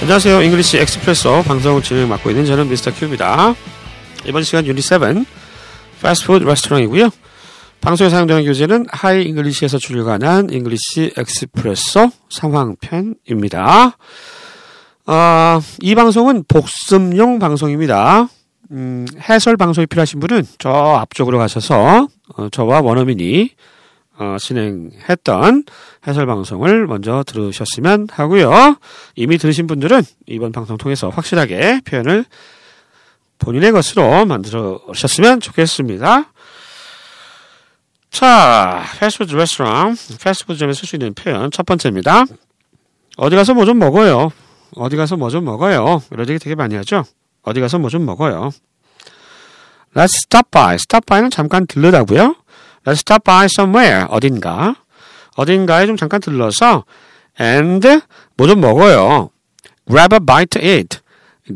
안녕하세요. English Expresso 방송을 진행 맡고 있는 저는 Mr. Q입니다. 이번 시간 유닛 7 패스트푸드 레스토랑이고요. 방송에 사용되는 교재는 Hi English에서 출간한 English Expresso 상황편입니다. 어, 이 방송은 복습용 방송입니다. 음, 해설 방송이 필요하신 분은 저 앞쪽으로 가셔서 어, 저와 원어민이 어, 진행했던 해설 방송을 먼저 들으셨으면 하고요. 이미 들으신 분들은 이번 방송 통해서 확실하게 표현을 본인의 것으로 만들으셨으면 좋겠습니다. 자, 패스트푸드 레스토랑, 패스트푸드점에 쓸 수 있는 표현 첫 번째입니다. 어디 가서 뭐 좀 먹어요. 어디 가서 뭐 좀 먹어요. 이런 얘기 되게 많이 하죠. 어디 가서 뭐 좀 먹어요. Let's stop by. stop by는 잠깐 들르다고요. Let's stop by somewhere. 어딘가. 어딘가에 좀 잠깐 들러서 and 뭐 좀 먹어요. Grab a bite to eat.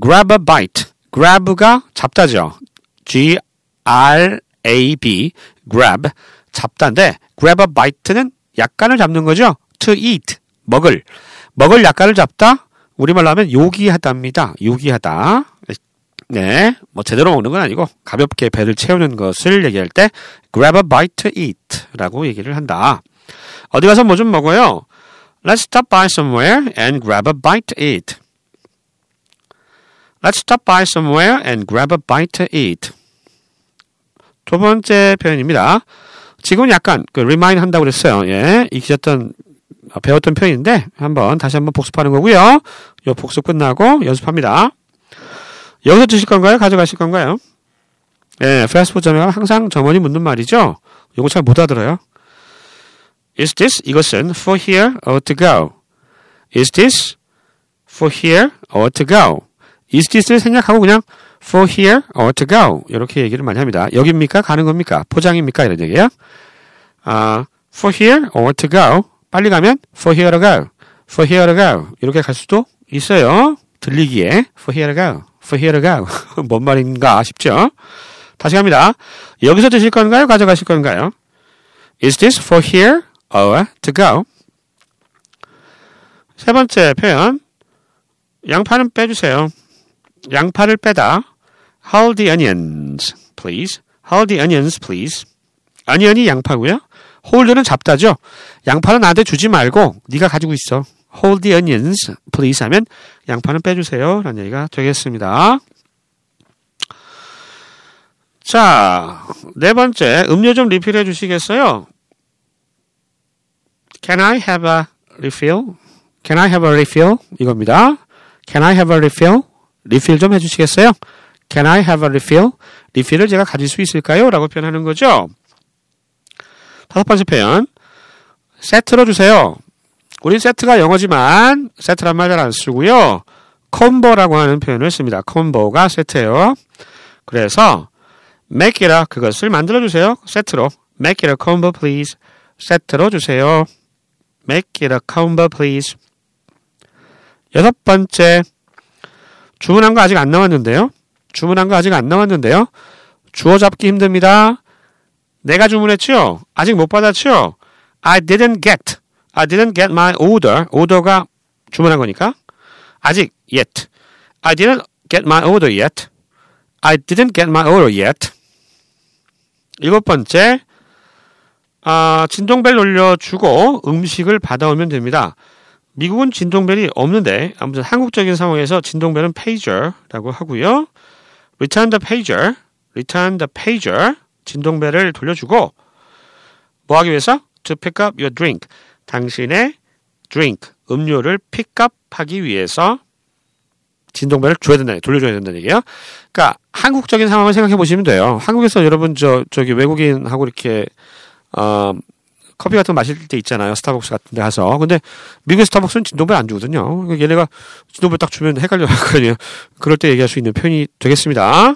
Grab a bite. grab가 잡다죠. G R A B. grab 잡다인데 grab a bite는 약간을 잡는 거죠. to eat 먹을 먹을 약간을 잡다 우리말로 하면 요기하다입니다. 요기하다. 네, 뭐 제대로 먹는 건 아니고 가볍게 배를 채우는 것을 얘기할 때 grab a bite to eat라고 얘기를 한다. 어디 가서 뭐 좀 먹어요? Let's stop by somewhere and grab a bite to eat. Let's stop by somewhere and grab a bite to eat. 두 번째 표현입니다. 지금 약간 그 remind 한다고 그랬어요. 예, 익히셨던 배웠던 표현인데 한번 다시 한번 복습하는 거고요. 요 복습 끝나고 연습합니다. 여기서 드실 건가요? 가져가실 건가요? 예, 패스트푸드점에 가면 항상 점원이 묻는 말이죠. 요거 잘 못 알아들어요. Is this 이것은 for here or to go? Is this for here or to go? Is this를 생략하고 그냥 for here or to go 이렇게 얘기를 많이 합니다. 여기입니까? 가는 겁니까? 포장입니까? 이런 얘기예요. 아, for here or to go 빨리 가면 for here to go, for here to go 이렇게 갈 수도 있어요. 들리기에 for here to go, for here to go 뭔 말인가 싶죠? 다시 갑니다. 여기서 드실 건가요? 가져가실 건가요? Is this for here or to go? 세 번째 표현 양파는 빼주세요. 양파를 빼다. Hold the onions, please. Hold the onions, please. 아니언이 양파고요. hold는 잡다죠. 양파는 나한테 주지 말고 네가 가지고 있어. Hold the onions, please 하면 양파는 빼주세요. 라는 얘기가 되겠습니다. 자, 네 번째 음료 좀 리필해 주시겠어요? Can I have a refill? Can I have a refill? 이겁니다. Can I have a refill? 리필 좀 해주시겠어요? Can I have a refill? 리필을 제가 가질 수 있을까요? 라고 표현하는 거죠. 다섯 번째 표현. 세트로 주세요. 우리 세트가 영어지만 세트란 말 잘 안 쓰고요. 콤보라고 하는 표현을 씁니다. 콤보가 세트예요. 그래서 make it a 그것을 만들어 주세요. 세트로. make it a combo please. 세트로 주세요. make it a combo please. 여섯 번째. 주문한 거 아직 안 나왔는데요. 주문한 거 아직 안 나왔는데요. 주어 잡기 힘듭니다. 내가 주문했죠? 아직 못 받았죠? I didn't get. I didn't get my order. order가 주문한 거니까. 아직 yet. I didn't get my order yet. I didn't get my order yet. 일곱 번째. 아, 진동벨 올려주고 음식을 받아오면 됩니다. 미국은 진동벨이 없는데 아무튼 한국적인 상황에서 진동벨은 pager라고 하고요. return the pager, return the pager 진동벨을 돌려주고 뭐 하기 위해서? to pick up your drink 당신의 drink 음료를 픽업하기 위해서 진동벨을 줘야 된다, 돌려줘야 된다는 얘기예요. 그러니까 한국적인 상황을 생각해 보시면 돼요. 한국에서 여러분 저 저기 외국인하고 이렇게 어 커피 같은 거 마실 때 있잖아요. 스타벅스 같은 데 가서. 근데 미국의 스타벅스는 진동벨 안 주거든요. 그러니까 얘네가 진동벨 딱 주면 헷갈려 하거든요. 그럴 때 얘기할 수 있는 표현이 되겠습니다.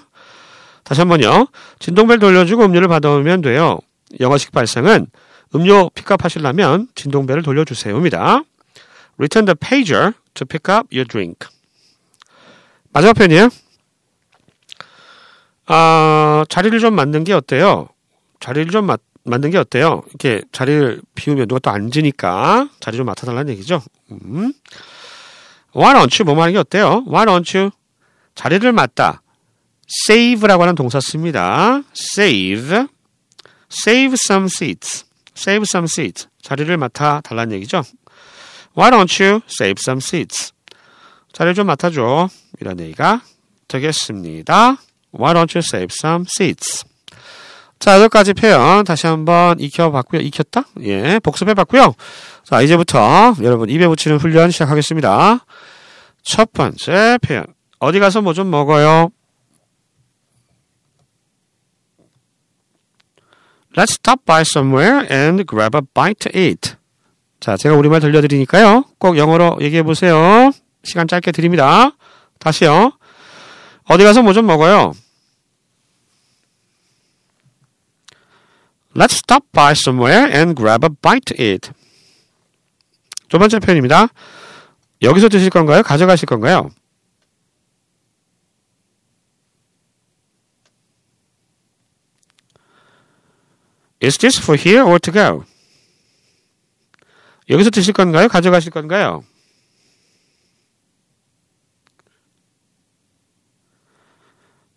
다시 한 번요. 진동벨 돌려주고 음료를 받아오면 돼요. 영어식 발상은 음료 픽업 하시려면 진동벨을 돌려주세요입니다. Return the pager to pick up your drink. 마지막 표현이에요. 아, 자리를 좀 만든 게 어때요? 자리를 좀 마, 만든 게 어때요? 이렇게 자리를 비우면 누가 또 앉으니까 자리 좀 맡아달라는 얘기죠. 음. Why don't you? 뭐 하는 게 어때요? Why don't you? 자리를 맡다. save라고 하는 동사 씁니다. save. save some seats. Save some seats. 자리를 맡아 달라는 얘기죠. Why don't you save some seats? 자리를 좀 맡아줘. 이런 얘기가 되겠습니다. Why don't you save some seats? 자, 여기까지 표현 다시 한번 익혀봤고요. 익혔다? 예, 복습해봤고요. 자, 이제부터 여러분 입에 붙이는 훈련 시작하겠습니다. 첫 번째 표현. 어디 가서 뭐 좀 먹어요? Let's stop by somewhere and grab a bite to eat. 자, 제가 우리말 들려드리니까요. 꼭 영어로 얘기해 보세요. 시간 짧게 드립니다. 다시요. 어디 가서 뭐 좀 먹어요? Let's stop by somewhere and grab a bite to eat. 두 번째 표현입니다. 여기서 드실 건가요? 가져가실 건가요? Is this for here or to go? 여기서 드실 건가요? 가져가실 건가요?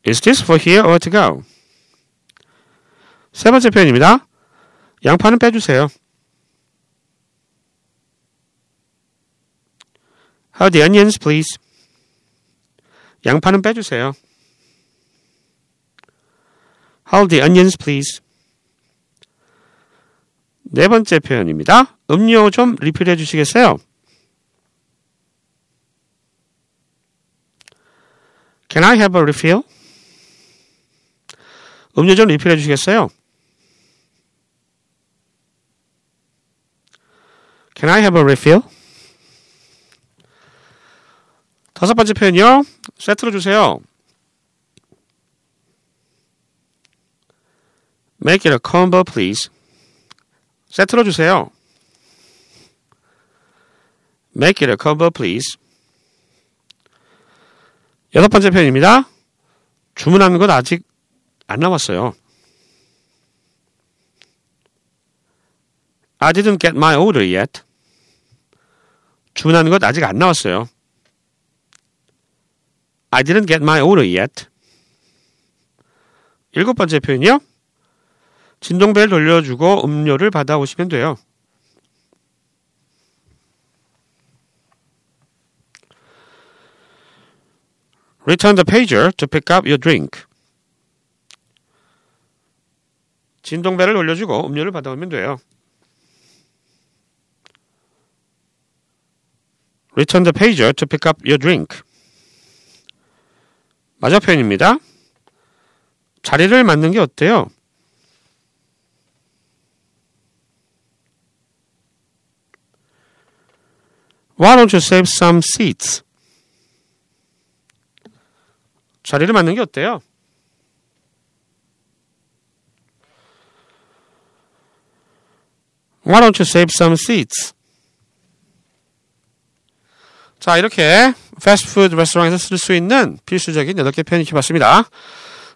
Is this for here or to go? 세 번째 표현입니다. 양파는 빼주세요. How the onions, please. 양파는 빼주세요. How the onions, please. 네 번째 표현입니다. 음료 좀 리필해 주시겠어요? Can I have a refill? 음료 좀 리필해 주시겠어요? Can I have a refill? 다섯 번째 표현이요. 세트로 주세요. Make it a combo, please. 세트로 주세요. Make it a combo, please. 여섯 번째 표현입니다. 주문한 건 아직 안 나왔어요. I didn't get my order yet. 주문한 것 아직 안 나왔어요. I didn't get my order yet. 일곱 번째 표현이요. 진동벨 돌려주고 음료를 받아오시면 돼요. Return the pager to pick up your drink. 진동벨을 돌려주고 음료를 받아오면 돼요. Return the pager to pick up your drink. 맞아 표현입니다. 자리를 맡는 게 어때요? Why don't you save some seats? 자리를 맡는 게 어때요? Why don't you save some seats? 자, 이렇게 패스트푸드 레스토랑에서 쓸 수 있는 필수적인 8개 표현 익혀봤습니다.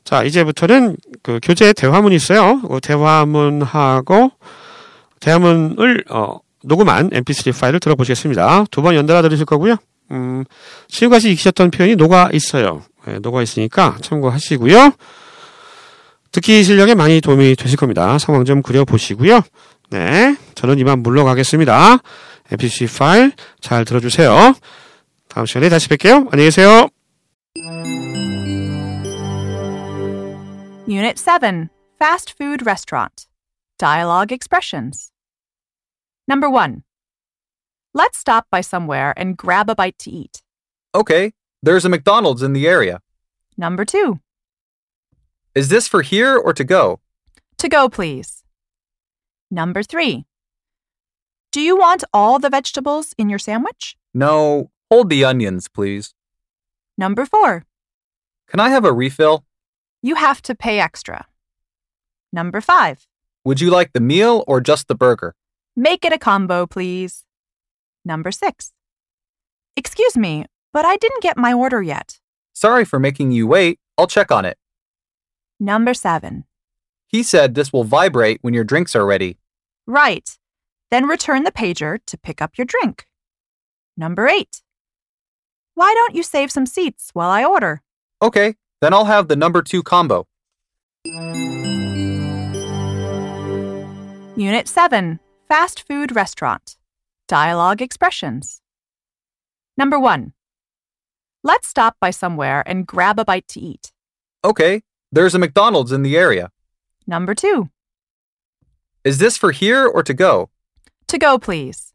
자, 이제부터는 그 교재 대화문이 있어요. 그 대화문하고 대화문을 어, 녹음한 mp3 파일을 들어보시겠습니다. 두 번 연달아 들으실 거고요. 음, 지금까지 익히셨던 표현이 녹아 있어요. 네, 녹아 있으니까 참고하시고요. 듣기 실력에 많이 도움이 되실 겁니다. 상황 좀 그려보시고요. 네, 저는 이만 물러가겠습니다. mp3 파일 잘 들어주세요. 다음 시간에 다시 뵐게요. 안녕히 계세요. Unit 7 Fast Food Restaurant Dialogue Expressions. Number 1. Let's stop by somewhere and grab a bite to eat. Okay, there's a McDonald's in the area. Number 2. Is this for here or to go? To go, please. Number 3. Do you want all the vegetables in your sandwich? No, hold the onions, please. Number 4. Can I have a refill? You have to pay extra. Number 5. Would you like the meal or just the burger? Make it a combo, please. Number 6. Excuse me, but I didn't get my order yet. Sorry for making you wait. I'll check on it. Number 7. He said this will vibrate when your drinks are ready. Right. Then return the pager to pick up your drink. Number 8. Why don't you save some seats while I order? Okay, then I'll have the number two combo. Unit 7 Fast Food Restaurant Dialogue Expressions. Number 1. Let's stop by somewhere and grab a bite to eat. Okay, there's a McDonald's in the area. Number 2. Is this for here or to go? To go, please.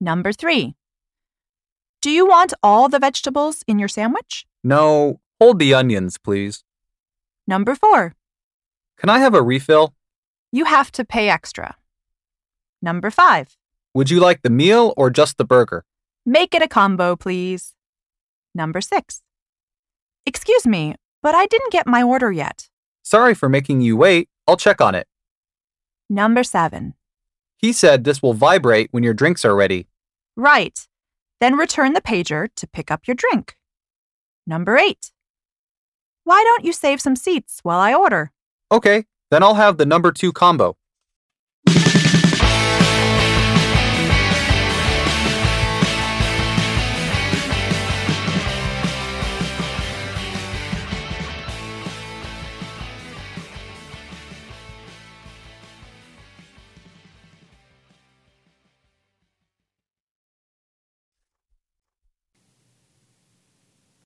Number 3. Do you want all the vegetables in your sandwich? No, hold the onions, please. Number 4. Can I have a refill? You have to pay extra. Number 5. Would you like the meal or just the burger? Make it a combo, please. Number 6. Excuse me, but I didn't get my order yet. Sorry for making you wait. I'll check on it. Number 7. He said this will vibrate when your drinks are ready. Right. Then return the pager to pick up your drink. Number 8. Why don't you save some seats while I order? Okay, then I'll have the number two combo.